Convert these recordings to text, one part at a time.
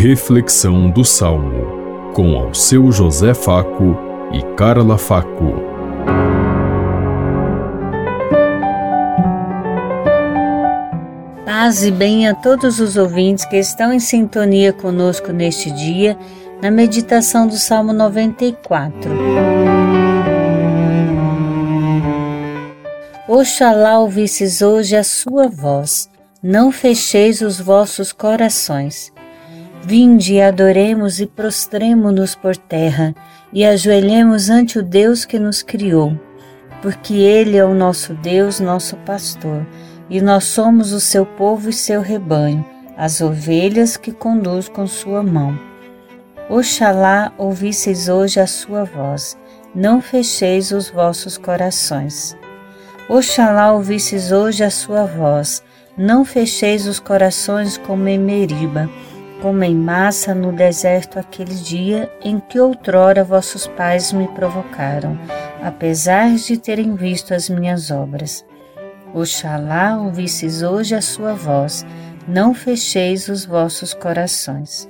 Reflexão do Salmo, com ao seu José Faco e Carla Faco. Paz e bem a todos os ouvintes que estão em sintonia conosco neste dia, na meditação do Salmo 94. Oxalá ouvisses hoje a sua voz, não fecheis os vossos corações. Vinde e adoremos e prostremo-nos por terra e ajoelhemos ante o Deus que nos criou, porque Ele é o nosso Deus, nosso pastor, e nós somos o seu povo e seu rebanho, as ovelhas que conduz com sua mão. Oxalá ouvisseis hoje a sua voz, não fecheis os vossos corações. Oxalá ouvisseis hoje a sua voz, não fecheis os corações como em Meriba, como em massa no deserto aquele dia em que outrora vossos pais me provocaram, apesar de terem visto as minhas obras. Oxalá ouvisseis hoje a sua voz, não fecheis os vossos corações.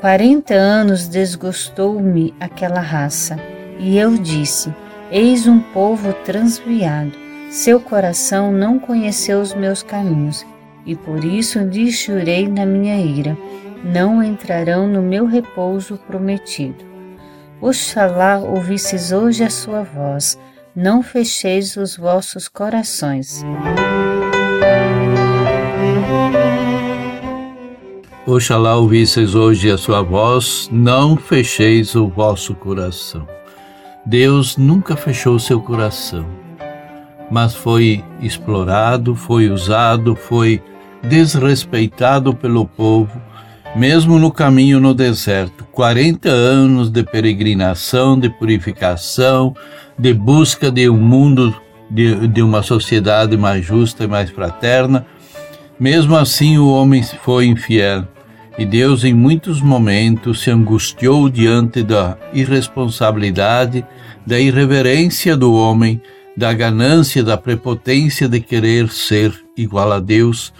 Quarenta anos desgostou-me aquela raça, e eu disse: Eis um povo transviado. Seu coração não conheceu os meus caminhos, e por isso lhes jurei na minha ira: não entrarão no meu repouso prometido. Oxalá ouvisses hoje a sua voz, não fecheis os vossos corações. Oxalá ouvisseis hoje a sua voz, não fecheis o vosso coração. Deus nunca fechou seu coração, mas foi explorado, foi usado, foi desrespeitado pelo povo, mesmo no caminho no deserto. 40 anos de peregrinação, de purificação, de busca de um mundo, de, de uma sociedade mais justa e mais fraterna. Mesmo assim, o homem foi infiel e Deus, em muitos momentos, se angustiou diante da irresponsabilidade, da irreverência do homem, da ganância, da prepotência de querer ser igual a Deus,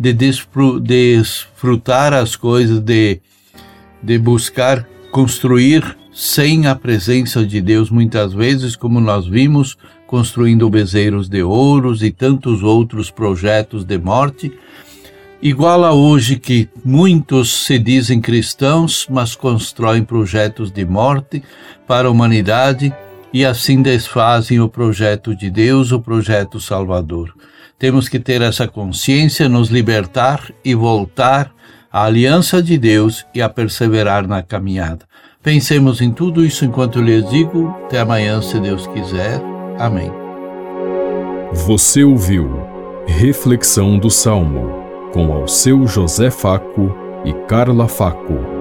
de desfrutar as coisas, de, de buscar construir sem a presença de Deus, muitas vezes, como nós vimos, construindo bezerros de ouros e tantos outros projetos de morte. Igual a hoje que muitos se dizem cristãos, mas constroem projetos de morte para a humanidade e assim desfazem o projeto de Deus, o projeto salvador. Temos que ter essa consciência, nos libertar e voltar à aliança de Deus e a perseverar na caminhada. Pensemos em tudo isso enquanto lhes digo. Até amanhã, se Deus quiser. Amém. Você ouviu Reflexão do Salmo com ao seu José Faco e Carla Faco.